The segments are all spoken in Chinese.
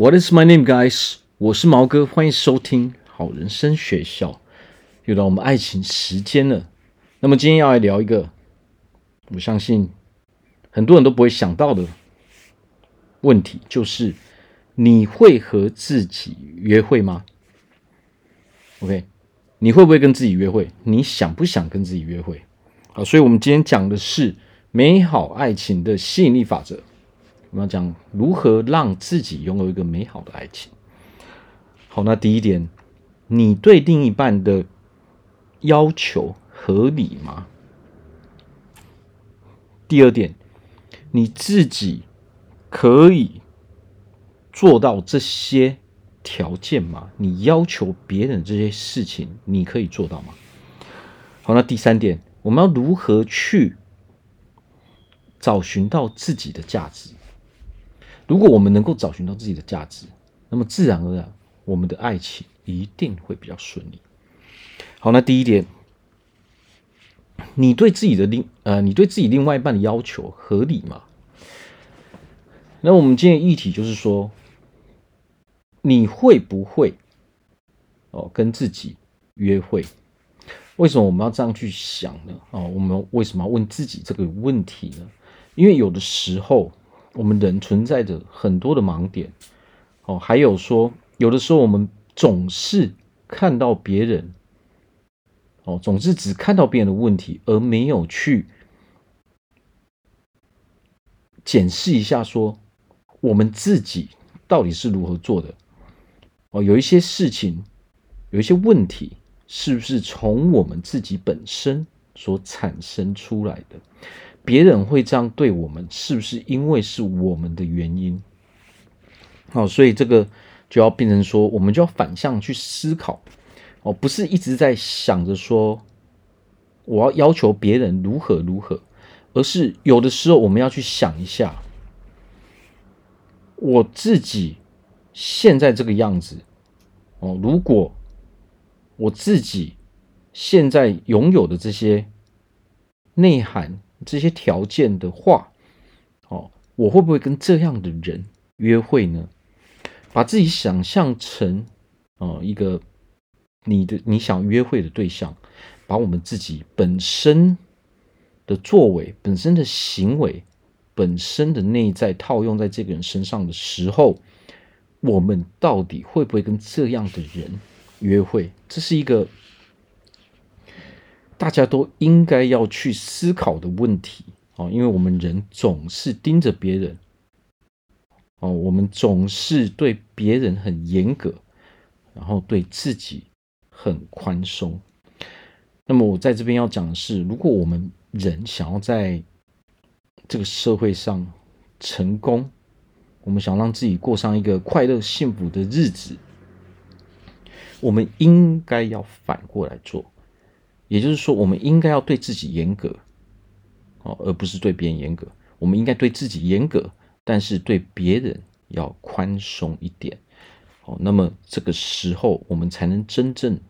What is my name, guys？我是毛哥，欢迎收听好人生学校。又到我们爱情时间了。那么今天要来聊一个，我相信很多人都不会想到的问题，就是你会和自己约会吗？OK，你会不会跟自己约会？你想不想跟自己约会？好，所以我们今天讲的是美好爱情的吸引力法则。我们要讲如何让自己拥有一个美好的爱情。好，那第一点，你对另一半的要求合理吗？第二点，你自己可以做到这些条件吗？你要求别人这些事情，你可以做到吗？好，那第三点，我们要如何去找寻到自己的价值？如果我们能够找寻到自己的价值，那么自然而然，我们的爱情一定会比较顺利。好，那第一点，你对自己的另呃，你对自己另外一半的要求合理吗？那我们今天议题就是说，你会不会哦跟自己约会？为什么我们要这样去想呢？哦，我们为什么要问自己这个问题呢？因为有的时候。我们人存在着很多的盲点，哦，还有说，有的时候我们总是看到别人，哦，总是只看到别人的问题，而没有去检视一下，说我们自己到底是如何做的。哦，有一些事情，有一些问题，是不是从我们自己本身所产生出来的？别人会这样对我们，是不是因为是我们的原因？好，所以这个就要变成说，我们就要反向去思考哦，不是一直在想着说我要要求别人如何如何，而是有的时候我们要去想一下，我自己现在这个样子哦，如果我自己现在拥有的这些内涵。这些条件的话，哦，我会不会跟这样的人约会呢？把自己想象成哦一个你的你想约会的对象，把我们自己本身的作为、本身的行为、本身的内在套用在这个人身上的时候，我们到底会不会跟这样的人约会？这是一个。大家都应该要去思考的问题哦，因为我们人总是盯着别人哦，我们总是对别人很严格，然后对自己很宽松。那么我在这边要讲的是，如果我们人想要在这个社会上成功，我们想让自己过上一个快乐幸福的日子，我们应该要反过来做。也就是说，我们应该要对自己严格，哦，而不是对别人严格。我们应该对自己严格，但是对别人要宽松一点。哦，那么这个时候，我们才能真正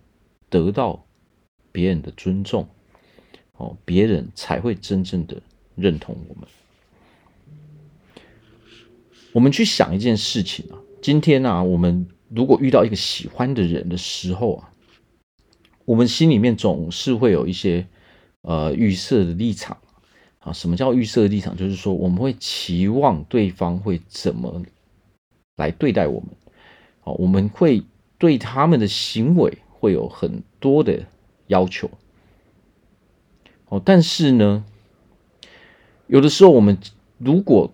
得到别人的尊重，哦，别人才会真正的认同我们。我们去想一件事情啊，今天啊，我们如果遇到一个喜欢的人的时候啊。我们心里面总是会有一些呃预设的立场啊。什么叫预设的立场？就是说我们会期望对方会怎么来对待我们，啊，我们会对他们的行为会有很多的要求。哦，但是呢，有的时候我们如果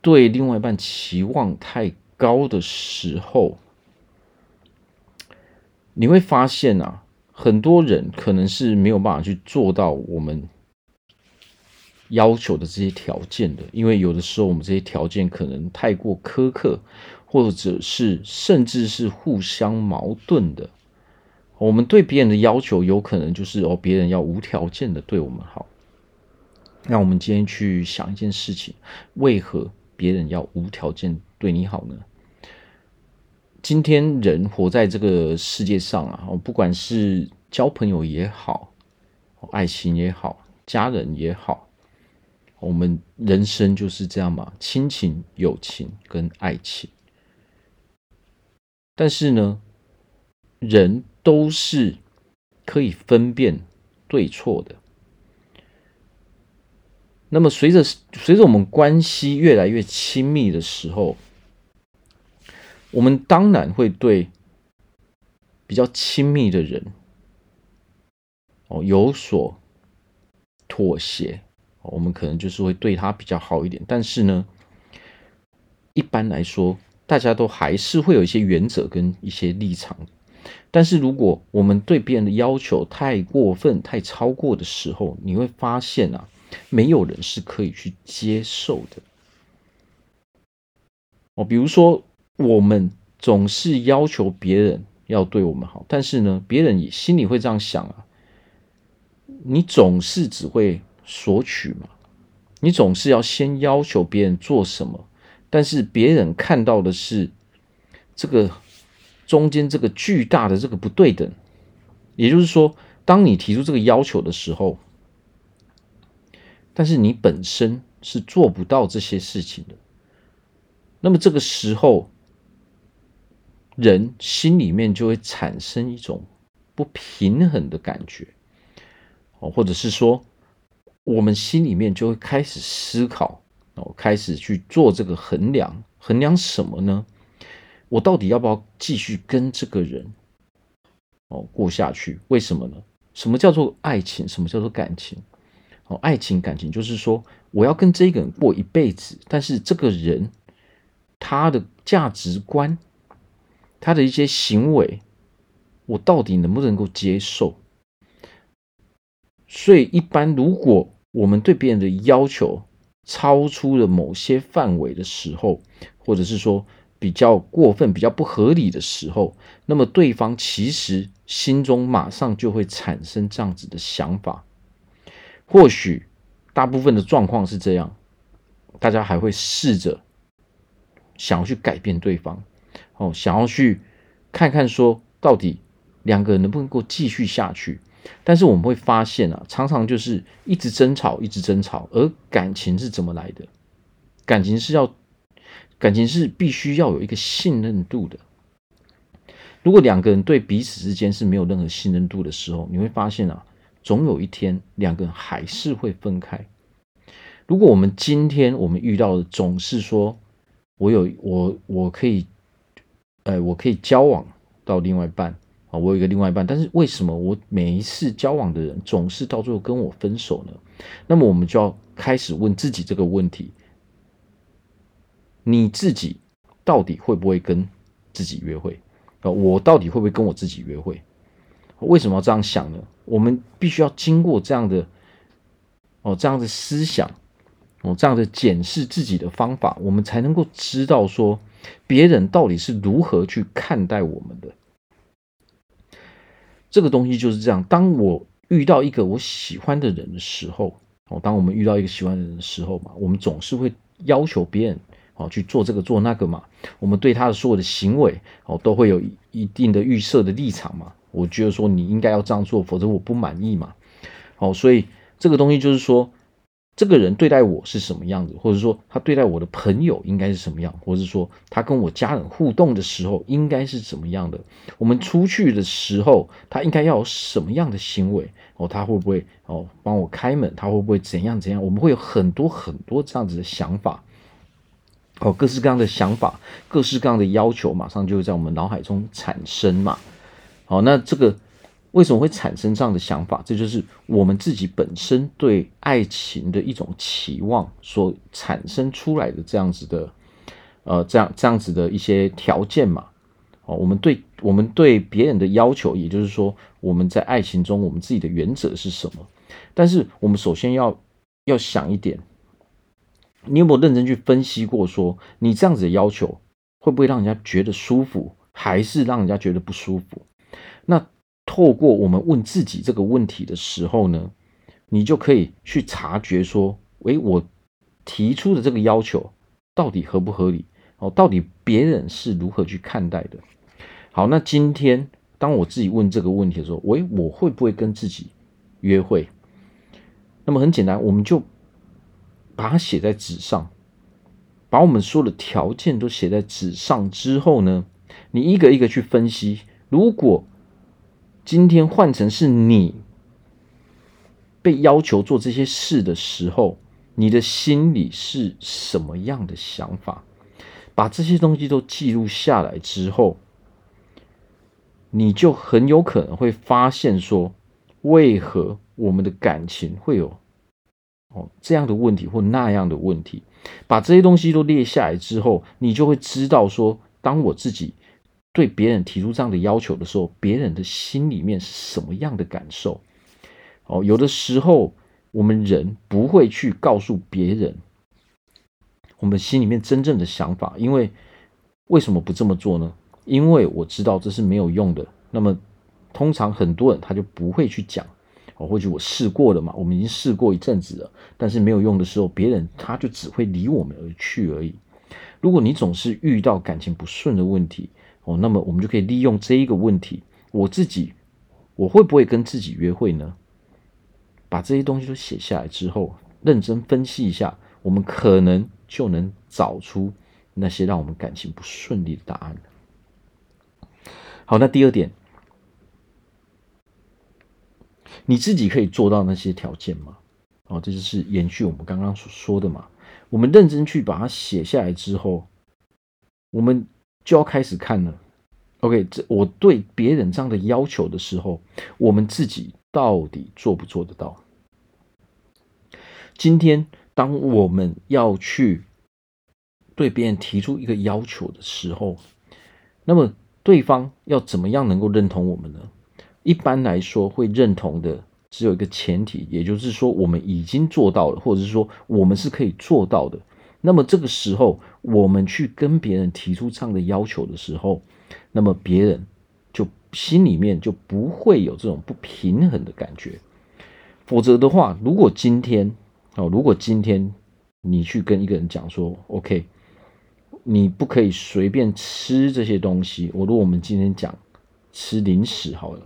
对另外一半期望太高的时候，你会发现啊。很多人可能是没有办法去做到我们要求的这些条件的，因为有的时候我们这些条件可能太过苛刻，或者是甚至是互相矛盾的。我们对别人的要求有可能就是哦，别人要无条件的对我们好。那我们今天去想一件事情，为何别人要无条件对你好呢？今天人活在这个世界上啊，不管是交朋友也好，爱情也好，家人也好，我们人生就是这样嘛，亲情、友情跟爱情。但是呢，人都是可以分辨对错的。那么随着随着我们关系越来越亲密的时候，我们当然会对比较亲密的人哦有所妥协，我们可能就是会对他比较好一点。但是呢，一般来说，大家都还是会有一些原则跟一些立场。但是如果我们对别人的要求太过分、太超过的时候，你会发现啊。没有人是可以去接受的哦。比如说，我们总是要求别人要对我们好，但是呢，别人也心里会这样想啊。你总是只会索取嘛，你总是要先要求别人做什么，但是别人看到的是这个中间这个巨大的这个不对等。也就是说，当你提出这个要求的时候，但是你本身是做不到这些事情的，那么这个时候，人心里面就会产生一种不平衡的感觉，哦，或者是说，我们心里面就会开始思考，哦，开始去做这个衡量，衡量什么呢？我到底要不要继续跟这个人，哦，过下去？为什么呢？什么叫做爱情？什么叫做感情？哦爱情感情就是说，我要跟这个人过一辈子，但是这个人他的价值观，他的一些行为，我到底能不能够接受？所以，一般如果我们对别人的要求超出了某些范围的时候，或者是说比较过分、比较不合理的时候，那么对方其实心中马上就会产生这样子的想法。或许大部分的状况是这样，大家还会试着想要去改变对方，哦，想要去看看说到底两个人能不能够继续下去。但是我们会发现啊，常常就是一直争吵，一直争吵，而感情是怎么来的？感情是要，感情是必须要有一个信任度的。如果两个人对彼此之间是没有任何信任度的时候，你会发现啊。总有一天，两个人还是会分开。如果我们今天我们遇到的总是说，我有我我可以，呃，我可以交往到另外一半啊，我有一个另外一半，但是为什么我每一次交往的人总是到最后跟我分手呢？那么我们就要开始问自己这个问题：你自己到底会不会跟自己约会啊？我到底会不会跟我自己约会？为什么要这样想呢？我们必须要经过这样的哦，这样的思想哦，这样的检视自己的方法，我们才能够知道说别人到底是如何去看待我们的。这个东西就是这样。当我遇到一个我喜欢的人的时候，哦，当我们遇到一个喜欢的人的时候嘛，我们总是会要求别人哦去做这个做那个嘛。我们对他的所有的行为哦，都会有一定的预设的立场嘛。我觉得说你应该要这样做，否则我不满意嘛。好，所以这个东西就是说，这个人对待我是什么样子，或者说他对待我的朋友应该是什么样，或者说他跟我家人互动的时候应该是怎么样的。我们出去的时候，他应该要有什么样的行为？哦，他会不会哦帮我开门？他会不会怎样怎样？我们会有很多很多这样子的想法，哦，各式各样的想法，各式各样的要求，马上就会在我们脑海中产生嘛。好，那这个为什么会产生这样的想法？这就是我们自己本身对爱情的一种期望所产生出来的这样子的，呃，这样这样子的一些条件嘛。哦，我们对我们对别人的要求，也就是说，我们在爱情中我们自己的原则是什么？但是我们首先要要想一点，你有没有认真去分析过说，你这样子的要求会不会让人家觉得舒服，还是让人家觉得不舒服？那透过我们问自己这个问题的时候呢，你就可以去察觉说，诶，我提出的这个要求到底合不合理？哦，到底别人是如何去看待的？好，那今天当我自己问这个问题的时候，诶，我会不会跟自己约会？那么很简单，我们就把它写在纸上，把我们说的条件都写在纸上之后呢，你一个一个去分析。如果今天换成是你被要求做这些事的时候，你的心里是什么样的想法？把这些东西都记录下来之后，你就很有可能会发现说，为何我们的感情会有哦这样的问题或那样的问题？把这些东西都列下来之后，你就会知道说，当我自己对别人提出这样的要求的时候，别人的心里面是什么样的感受？哦，有的时候我们人不会去告诉别人我们心里面真正的想法，因为为什么不这么做呢？因为我知道这是没有用的。那么，通常很多人他就不会去讲。哦，或许我试过了嘛，我们已经试过一阵子了，但是没有用的时候，别人他就只会离我们而去而已。如果你总是遇到感情不顺的问题，哦，那么我们就可以利用这一个问题，我自己我会不会跟自己约会呢？把这些东西都写下来之后，认真分析一下，我们可能就能找出那些让我们感情不顺利的答案。好，那第二点。你自己可以做到那些条件吗？哦，这就是延续我们刚刚所说的嘛。我们认真去把它写下来之后，我们就要开始看了。OK，这我对别人这样的要求的时候，我们自己到底做不做得到？今天当我们要去对别人提出一个要求的时候，那么对方要怎么样能够认同我们呢？一般来说，会认同的只有一个前提，也就是说，我们已经做到了，或者是说，我们是可以做到的。那么这个时候，我们去跟别人提出这样的要求的时候，那么别人就心里面就不会有这种不平衡的感觉。否则的话，如果今天哦，如果今天你去跟一个人讲说，OK，你不可以随便吃这些东西。我如果我们今天讲吃零食好了。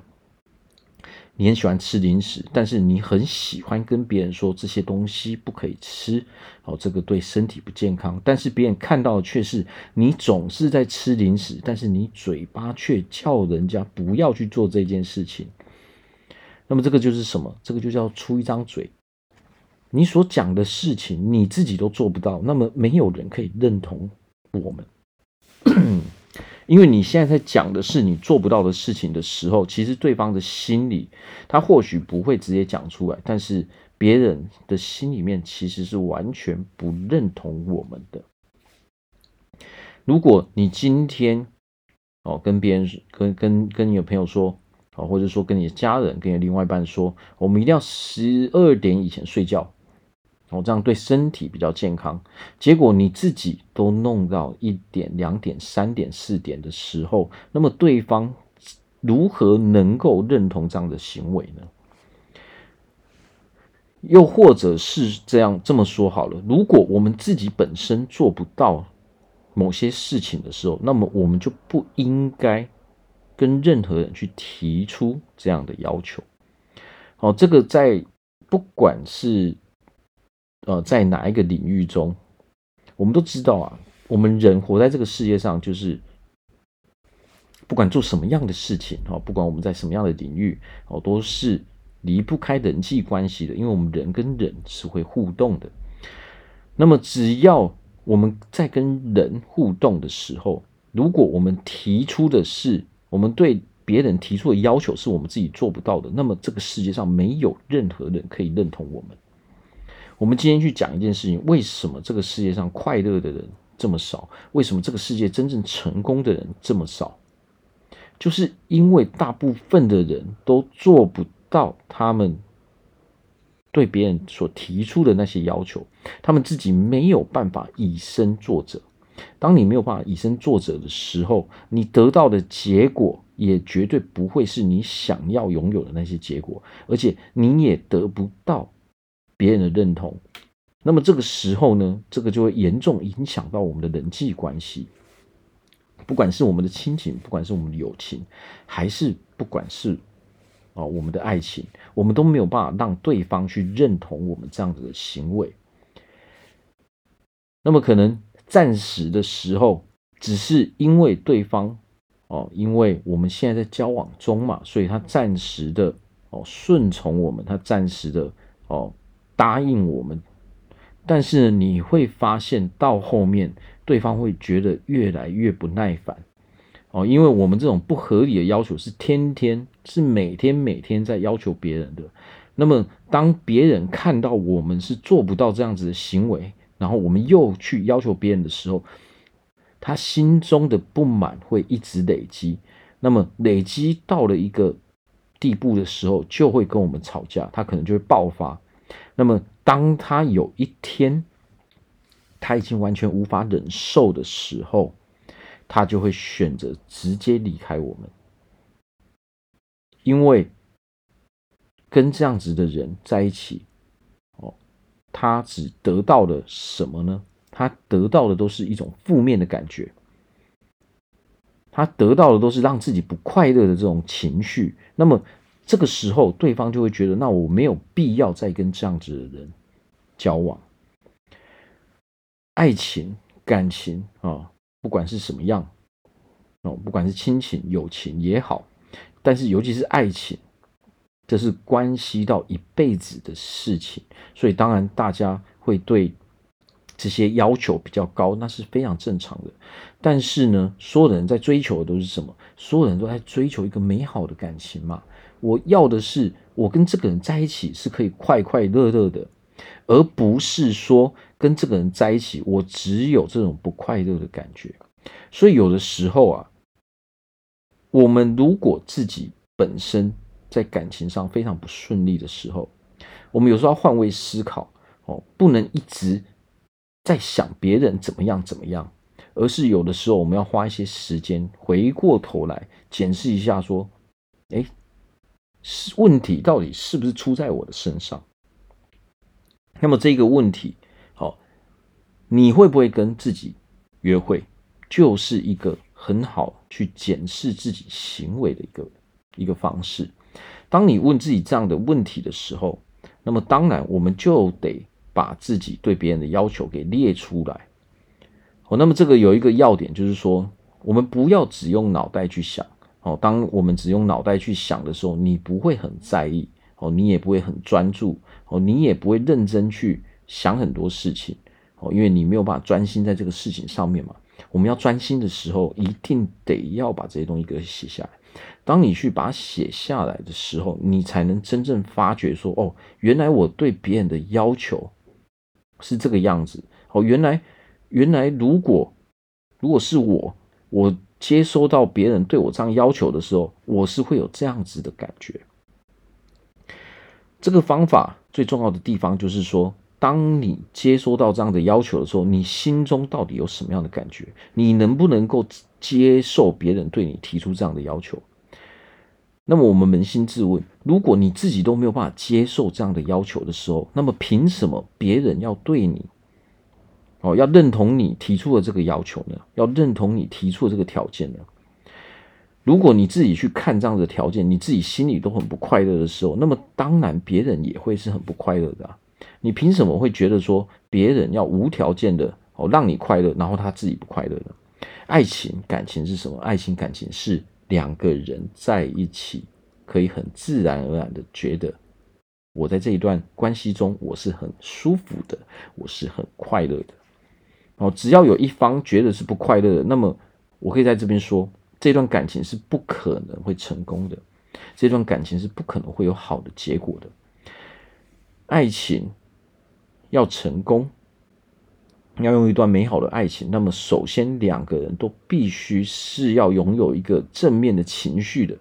你很喜欢吃零食，但是你很喜欢跟别人说这些东西不可以吃，哦，这个对身体不健康。但是别人看到的却是你总是在吃零食，但是你嘴巴却叫人家不要去做这件事情。那么这个就是什么？这个就叫出一张嘴。你所讲的事情你自己都做不到，那么没有人可以认同我们。因为你现在在讲的是你做不到的事情的时候，其实对方的心里，他或许不会直接讲出来，但是别人的心里面其实是完全不认同我们的。如果你今天哦跟别人跟跟跟你的朋友说，哦或者说跟你的家人跟你另外一半说，我们一定要十二点以前睡觉。哦，这样对身体比较健康。结果你自己都弄到一点、两点、三点、四点的时候，那么对方如何能够认同这样的行为呢？又或者是这样这么说好了，如果我们自己本身做不到某些事情的时候，那么我们就不应该跟任何人去提出这样的要求。好，这个在不管是呃，在哪一个领域中，我们都知道啊，我们人活在这个世界上，就是不管做什么样的事情哦，不管我们在什么样的领域哦，都是离不开人际关系的，因为我们人跟人是会互动的。那么，只要我们在跟人互动的时候，如果我们提出的是我们对别人提出的要求是我们自己做不到的，那么这个世界上没有任何人可以认同我们。我们今天去讲一件事情：为什么这个世界上快乐的人这么少？为什么这个世界真正成功的人这么少？就是因为大部分的人都做不到他们对别人所提出的那些要求，他们自己没有办法以身作则。当你没有办法以身作则的时候，你得到的结果也绝对不会是你想要拥有的那些结果，而且你也得不到。别人的认同，那么这个时候呢，这个就会严重影响到我们的人际关系，不管是我们的亲情，不管是我们的友情，还是不管是啊我们的爱情，我们都没有办法让对方去认同我们这样子的行为。那么可能暂时的时候，只是因为对方哦，因为我们现在在交往中嘛，所以他暂时的哦顺从我们，他暂时的哦答应我们。但是，你会发现到后面，对方会觉得越来越不耐烦哦，因为我们这种不合理的要求是天天、是每天、每天在要求别人的。那么，当别人看到我们是做不到这样子的行为，然后我们又去要求别人的时候，他心中的不满会一直累积。那么，累积到了一个地步的时候，就会跟我们吵架，他可能就会爆发。那么，当他有一天他已经完全无法忍受的时候，他就会选择直接离开我们，因为跟这样子的人在一起，哦，他只得到了什么呢？他得到的都是一种负面的感觉，他得到的都是让自己不快乐的这种情绪。那么。这个时候，对方就会觉得，那我没有必要再跟这样子的人交往。爱情、感情啊，不管是什么样，哦，不管是亲情、友情也好，但是尤其是爱情，这是关系到一辈子的事情，所以当然大家会对这些要求比较高，那是非常正常的。但是呢，所有的人在追求的都是什么？所有人都在追求一个美好的感情嘛。我要的是，我跟这个人在一起是可以快快乐乐的，而不是说跟这个人在一起，我只有这种不快乐的感觉。所以有的时候啊，我们如果自己本身在感情上非常不顺利的时候，我们有时候要换位思考哦，不能一直在想别人怎么样怎么样，而是有的时候我们要花一些时间回过头来检视一下，说，哎。问题到底是不是出在我的身上？那么这个问题，好，你会不会跟自己约会，就是一个很好去检视自己行为的一个一个方式。当你问自己这样的问题的时候，那么当然我们就得把自己对别人的要求给列出来。哦，那么这个有一个要点，就是说，我们不要只用脑袋去想。哦，当我们只用脑袋去想的时候，你不会很在意哦，你也不会很专注哦，你也不会认真去想很多事情哦，因为你没有办法专心在这个事情上面嘛。我们要专心的时候，一定得要把这些东西给写下来。当你去把它写下来的时候，你才能真正发觉说，哦，原来我对别人的要求是这个样子。哦，原来，原来如果如果是我，我。接收到别人对我这样要求的时候，我是会有这样子的感觉。这个方法最重要的地方就是说，当你接收到这样的要求的时候，你心中到底有什么样的感觉？你能不能够接受别人对你提出这样的要求？那么我们扪心自问，如果你自己都没有办法接受这样的要求的时候，那么凭什么别人要对你？哦，要认同你提出的这个要求呢？要认同你提出的这个条件呢？如果你自己去看这样的条件，你自己心里都很不快乐的时候，那么当然别人也会是很不快乐的。你凭什么会觉得说别人要无条件的哦让你快乐，然后他自己不快乐呢？爱情感情是什么？爱情感情是两个人在一起可以很自然而然的觉得，我在这一段关系中我是很舒服的，我是很快乐的。哦，只要有一方觉得是不快乐的，那么我可以在这边说，这段感情是不可能会成功的，这段感情是不可能会有好的结果的。爱情要成功，要用一段美好的爱情，那么首先两个人都必须是要拥有一个正面的情绪的。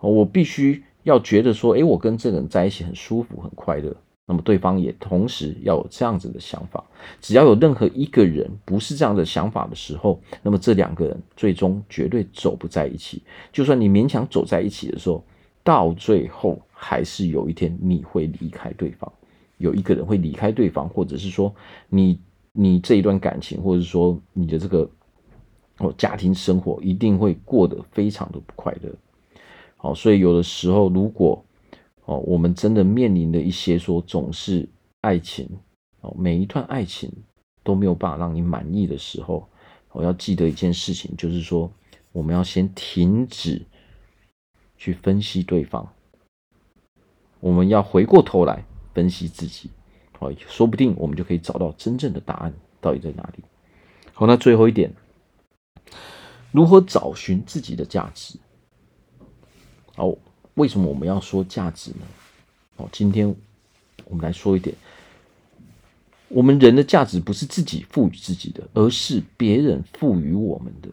我必须要觉得说，诶，我跟这个人在一起很舒服，很快乐。那么对方也同时要有这样子的想法，只要有任何一个人不是这样的想法的时候，那么这两个人最终绝对走不在一起。就算你勉强走在一起的时候，到最后还是有一天你会离开对方，有一个人会离开对方，或者是说你你这一段感情，或者是说你的这个哦家庭生活一定会过得非常的不快乐。好，所以有的时候如果我们真的面临的一些说总是爱情哦，每一段爱情都没有办法让你满意的时候，我要记得一件事情，就是说，我们要先停止去分析对方，我们要回过头来分析自己。哦，说不定我们就可以找到真正的答案到底在哪里。好，那最后一点，如何找寻自己的价值？好，为什么我们要说价值呢？好，今天我们来说一点。我们人的价值不是自己赋予自己的，而是别人赋予我们的。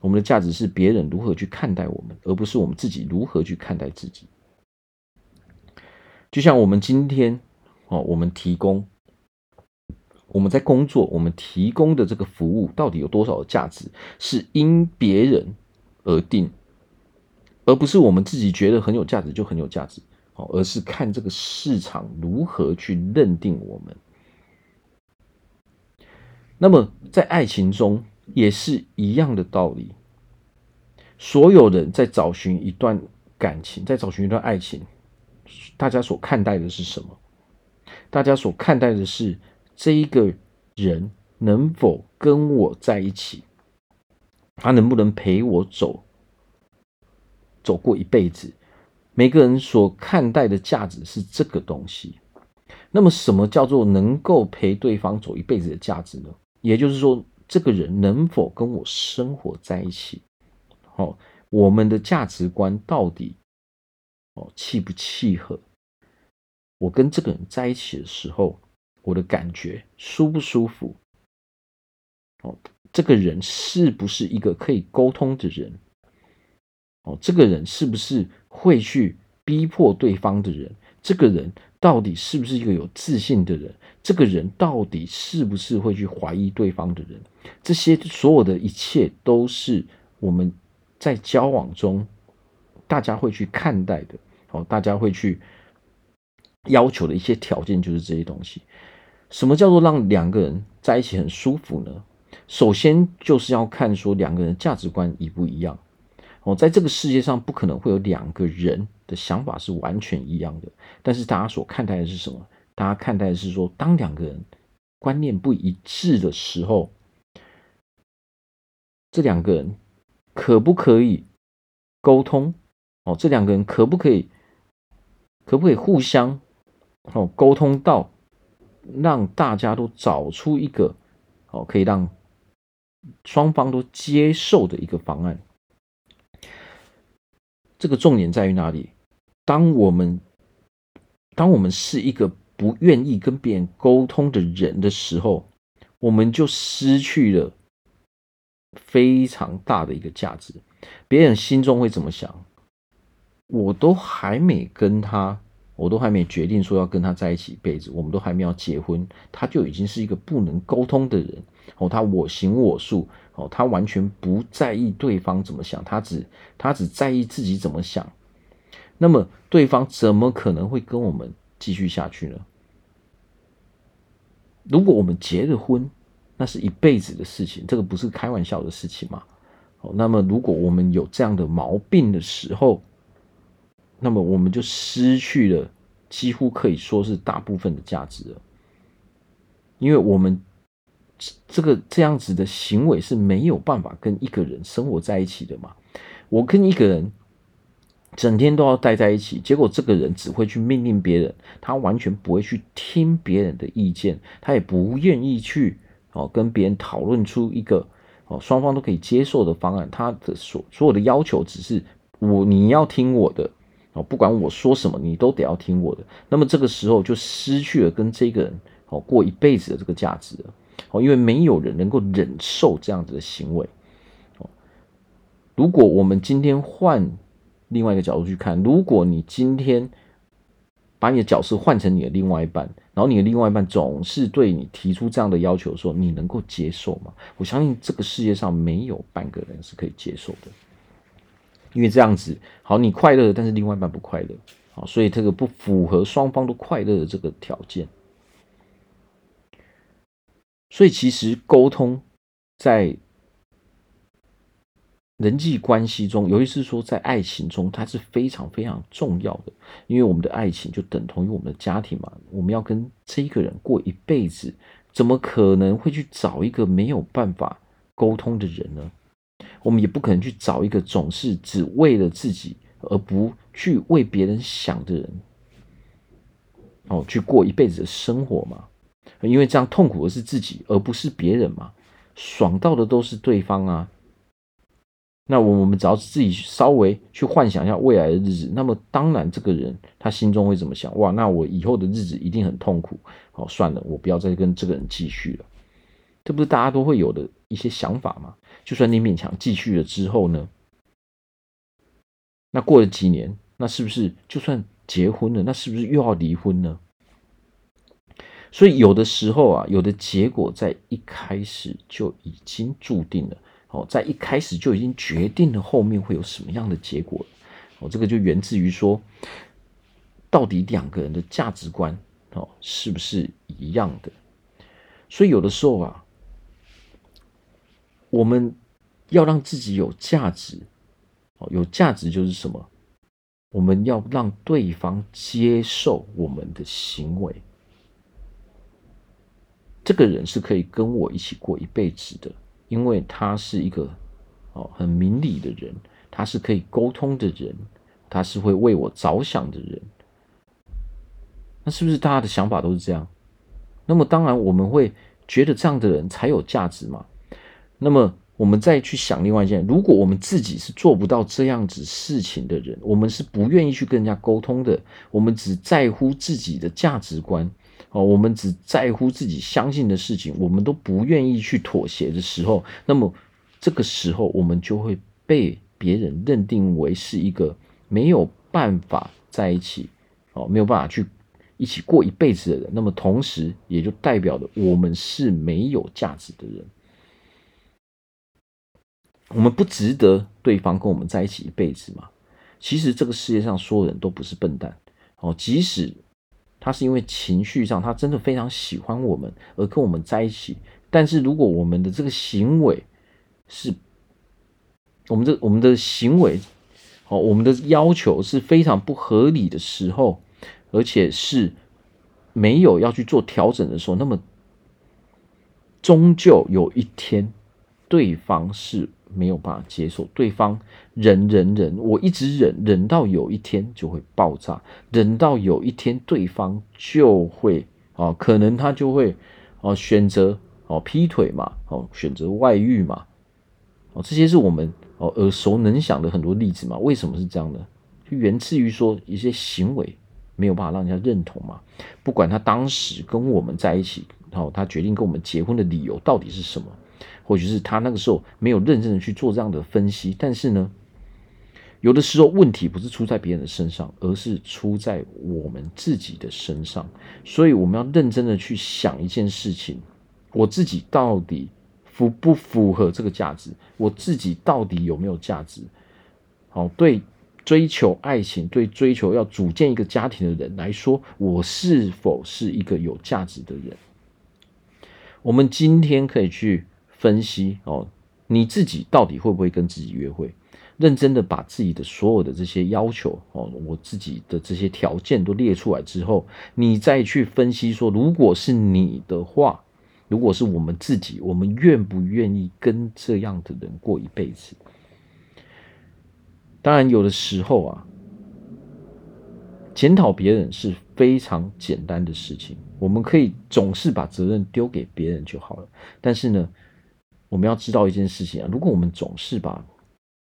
我们的价值是别人如何去看待我们，而不是我们自己如何去看待自己。就像我们今天，哦，我们提供，我们在工作，我们提供的这个服务到底有多少的价值，是因别人而定，而不是我们自己觉得很有价值就很有价值，哦，而是看这个市场如何去认定我们。那么，在爱情中也是一样的道理。所有人在找寻一段感情，在找寻一段爱情，大家所看待的是什么？大家所看待的是这一个人能否跟我在一起，他能不能陪我走，走过一辈子？每个人所看待的价值是这个东西。那么，什么叫做能够陪对方走一辈子的价值呢？也就是说，这个人能否跟我生活在一起？哦，我们的价值观到底哦契不契合？我跟这个人在一起的时候，我的感觉舒不舒服？哦，这个人是不是一个可以沟通的人？哦，这个人是不是会去逼迫对方的人？这个人到底是不是一个有自信的人？这个人到底是不是会去怀疑对方的人？这些所有的一切都是我们在交往中大家会去看待的，哦，大家会去要求的一些条件就是这些东西。什么叫做让两个人在一起很舒服呢？首先就是要看说两个人价值观一不一样。哦，在这个世界上不可能会有两个人的想法是完全一样的，但是大家所看待的是什么？大家看待的是说，当两个人观念不一致的时候，这两个人可不可以沟通？哦，这两个人可不可以，可不可以互相哦沟通到让大家都找出一个哦可以让双方都接受的一个方案？这个重点在于哪里？当我们当我们是一个不愿意跟别人沟通的人的时候，我们就失去了非常大的一个价值。别人心中会怎么想？我都还没跟他，我都还没决定说要跟他在一起一辈子，我们都还没有结婚，他就已经是一个不能沟通的人。哦，他我行我素，哦，他完全不在意对方怎么想，他只他只在意自己怎么想。那么对方怎么可能会跟我们继续下去呢？如果我们结了婚，那是一辈子的事情，这个不是开玩笑的事情嘛。好，那么如果我们有这样的毛病的时候，那么我们就失去了几乎可以说是大部分的价值了，因为我们这个这样子的行为是没有办法跟一个人生活在一起的嘛。我跟一个人。整天都要待在一起，结果这个人只会去命令别人，他完全不会去听别人的意见，他也不愿意去哦跟别人讨论出一个哦双方都可以接受的方案。他的所所有的要求只是我你要听我的哦，不管我说什么，你都得要听我的。那么这个时候就失去了跟这个人哦过一辈子的这个价值了哦，因为没有人能够忍受这样子的行为哦。如果我们今天换。另外一个角度去看，如果你今天把你的角色换成你的另外一半，然后你的另外一半总是对你提出这样的要求的时候，你能够接受吗？我相信这个世界上没有半个人是可以接受的，因为这样子，好，你快乐，但是另外一半不快乐，好，所以这个不符合双方都快乐的这个条件。所以其实沟通在。人际关系中，尤其是说在爱情中，它是非常非常重要的。因为我们的爱情就等同于我们的家庭嘛，我们要跟这一个人过一辈子，怎么可能会去找一个没有办法沟通的人呢？我们也不可能去找一个总是只为了自己而不去为别人想的人，哦，去过一辈子的生活嘛。因为这样痛苦的是自己，而不是别人嘛。爽到的都是对方啊。那我我们只要自己稍微去幻想一下未来的日子，那么当然这个人他心中会怎么想？哇，那我以后的日子一定很痛苦。好，算了，我不要再跟这个人继续了。这不是大家都会有的一些想法吗？就算你勉强继续了之后呢，那过了几年，那是不是就算结婚了，那是不是又要离婚呢？所以有的时候啊，有的结果在一开始就已经注定了。哦，在一开始就已经决定了后面会有什么样的结果。哦，这个就源自于说，到底两个人的价值观哦是不是一样的？所以有的时候啊，我们要让自己有价值。哦，有价值就是什么？我们要让对方接受我们的行为。这个人是可以跟我一起过一辈子的。因为他是一个哦很明理的人，他是可以沟通的人，他是会为我着想的人。那是不是大家的想法都是这样？那么当然我们会觉得这样的人才有价值嘛。那么我们再去想另外一件，如果我们自己是做不到这样子事情的人，我们是不愿意去跟人家沟通的，我们只在乎自己的价值观。哦，我们只在乎自己相信的事情，我们都不愿意去妥协的时候，那么这个时候我们就会被别人认定为是一个没有办法在一起，哦，没有办法去一起过一辈子的人。那么同时也就代表了我们是没有价值的人，我们不值得对方跟我们在一起一辈子嘛？其实这个世界上所有人都不是笨蛋，哦，即使。他是因为情绪上，他真的非常喜欢我们而跟我们在一起。但是如果我们的这个行为是，我们的我们的行为，哦，我们的要求是非常不合理的时候，而且是没有要去做调整的时候，那么终究有一天，对方是。没有办法接受对方忍忍忍，我一直忍忍到有一天就会爆炸，忍到有一天对方就会啊，可能他就会啊选择哦劈腿嘛，哦选择外遇嘛，哦这些是我们哦耳熟能详的很多例子嘛。为什么是这样呢？就源自于说一些行为没有办法让人家认同嘛。不管他当时跟我们在一起，然后他决定跟我们结婚的理由到底是什么？或许是他那个时候没有认真的去做这样的分析，但是呢，有的时候问题不是出在别人的身上，而是出在我们自己的身上。所以我们要认真的去想一件事情：我自己到底符不符合这个价值？我自己到底有没有价值？好，对追求爱情、对追求要组建一个家庭的人来说，我是否是一个有价值的人？我们今天可以去。分析哦，你自己到底会不会跟自己约会？认真的把自己的所有的这些要求哦，我自己的这些条件都列出来之后，你再去分析说，如果是你的话，如果是我们自己，我们愿不愿意跟这样的人过一辈子？当然，有的时候啊，检讨别人是非常简单的事情，我们可以总是把责任丢给别人就好了。但是呢，我们要知道一件事情啊，如果我们总是把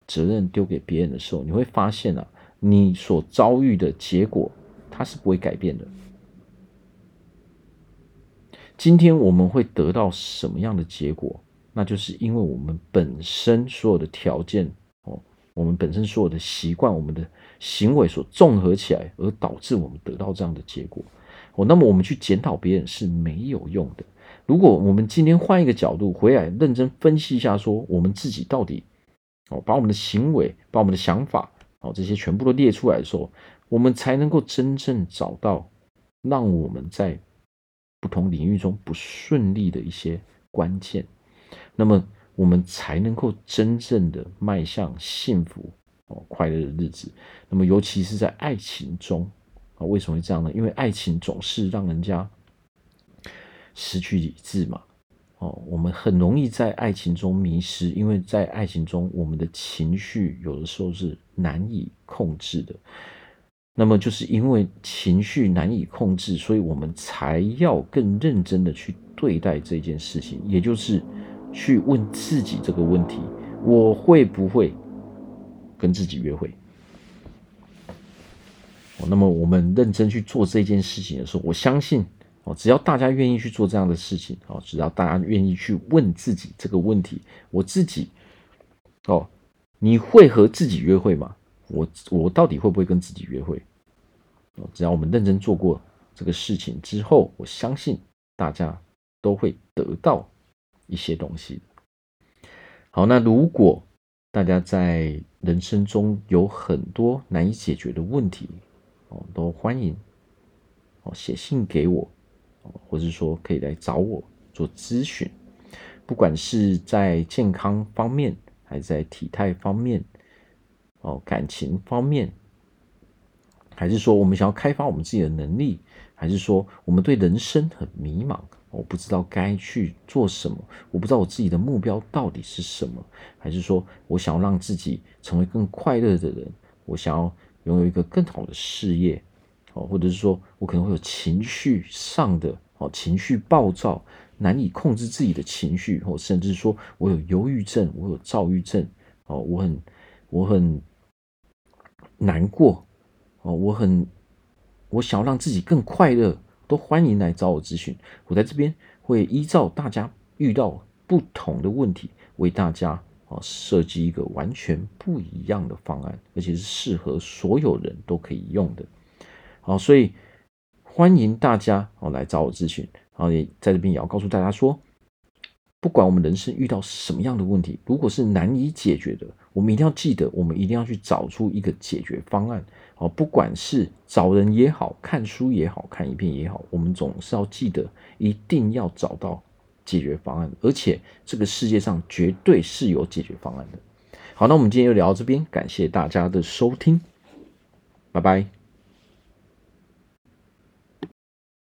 责任丢给别人的时候，你会发现啊，你所遭遇的结果它是不会改变的。今天我们会得到什么样的结果？那就是因为我们本身所有的条件哦，我们本身所有的习惯、我们的行为所综合起来，而导致我们得到这样的结果。哦，那么我们去检讨别人是没有用的。如果我们今天换一个角度回来，认真分析一下，说我们自己到底哦，把我们的行为、把我们的想法哦，这些全部都列出来的时候，我们才能够真正找到让我们在不同领域中不顺利的一些关键，那么我们才能够真正的迈向幸福哦、快乐的日子。那么尤其是在爱情中啊，为什么会这样呢？因为爱情总是让人家。失去理智嘛，哦，我们很容易在爱情中迷失，因为在爱情中，我们的情绪有的时候是难以控制的。那么，就是因为情绪难以控制，所以我们才要更认真的去对待这件事情，也就是去问自己这个问题：我会不会跟自己约会？哦，那么我们认真去做这件事情的时候，我相信哦，只要大家愿意去做这样的事情，哦，只要大家愿意去问自己这个问题：我自己哦，你会和自己约会吗？我我到底会不会跟自己约会？只要我们认真做过这个事情之后，我相信大家都会得到一些东西。好，那如果大家在人生中有很多难以解决的问题，哦，都欢迎哦写信给我哦，或者说可以来找我做咨询，不管是在健康方面，还是在体态方面，哦，感情方面。还是说我们想要开发我们自己的能力，还是说我们对人生很迷茫，我不知道该去做什么，我不知道我自己的目标到底是什么，还是说我想要让自己成为更快乐的人，我想要拥有一个更好的事业，哦，或者是说我可能会有情绪上的哦，情绪暴躁，难以控制自己的情绪，或甚至说我有忧郁症，我有躁郁症，哦，我很我很难过。哦，我很，我想要让自己更快乐，都欢迎来找我咨询。我在这边会依照大家遇到不同的问题，为大家啊设计一个完全不一样的方案，而且是适合所有人都可以用的。好，所以欢迎大家哦来找我咨询。然后也在这边也要告诉大家说，不管我们人生遇到什么样的问题，如果是难以解决的，我们一定要记得，我们一定要去找出一个解决方案。哦，不管是找人也好，看书也好，看影片也好，我们总是要记得，一定要找到解决方案，而且这个世界上绝对是有解决方案的。好，那我们今天就聊到这边，感谢大家的收听，拜拜。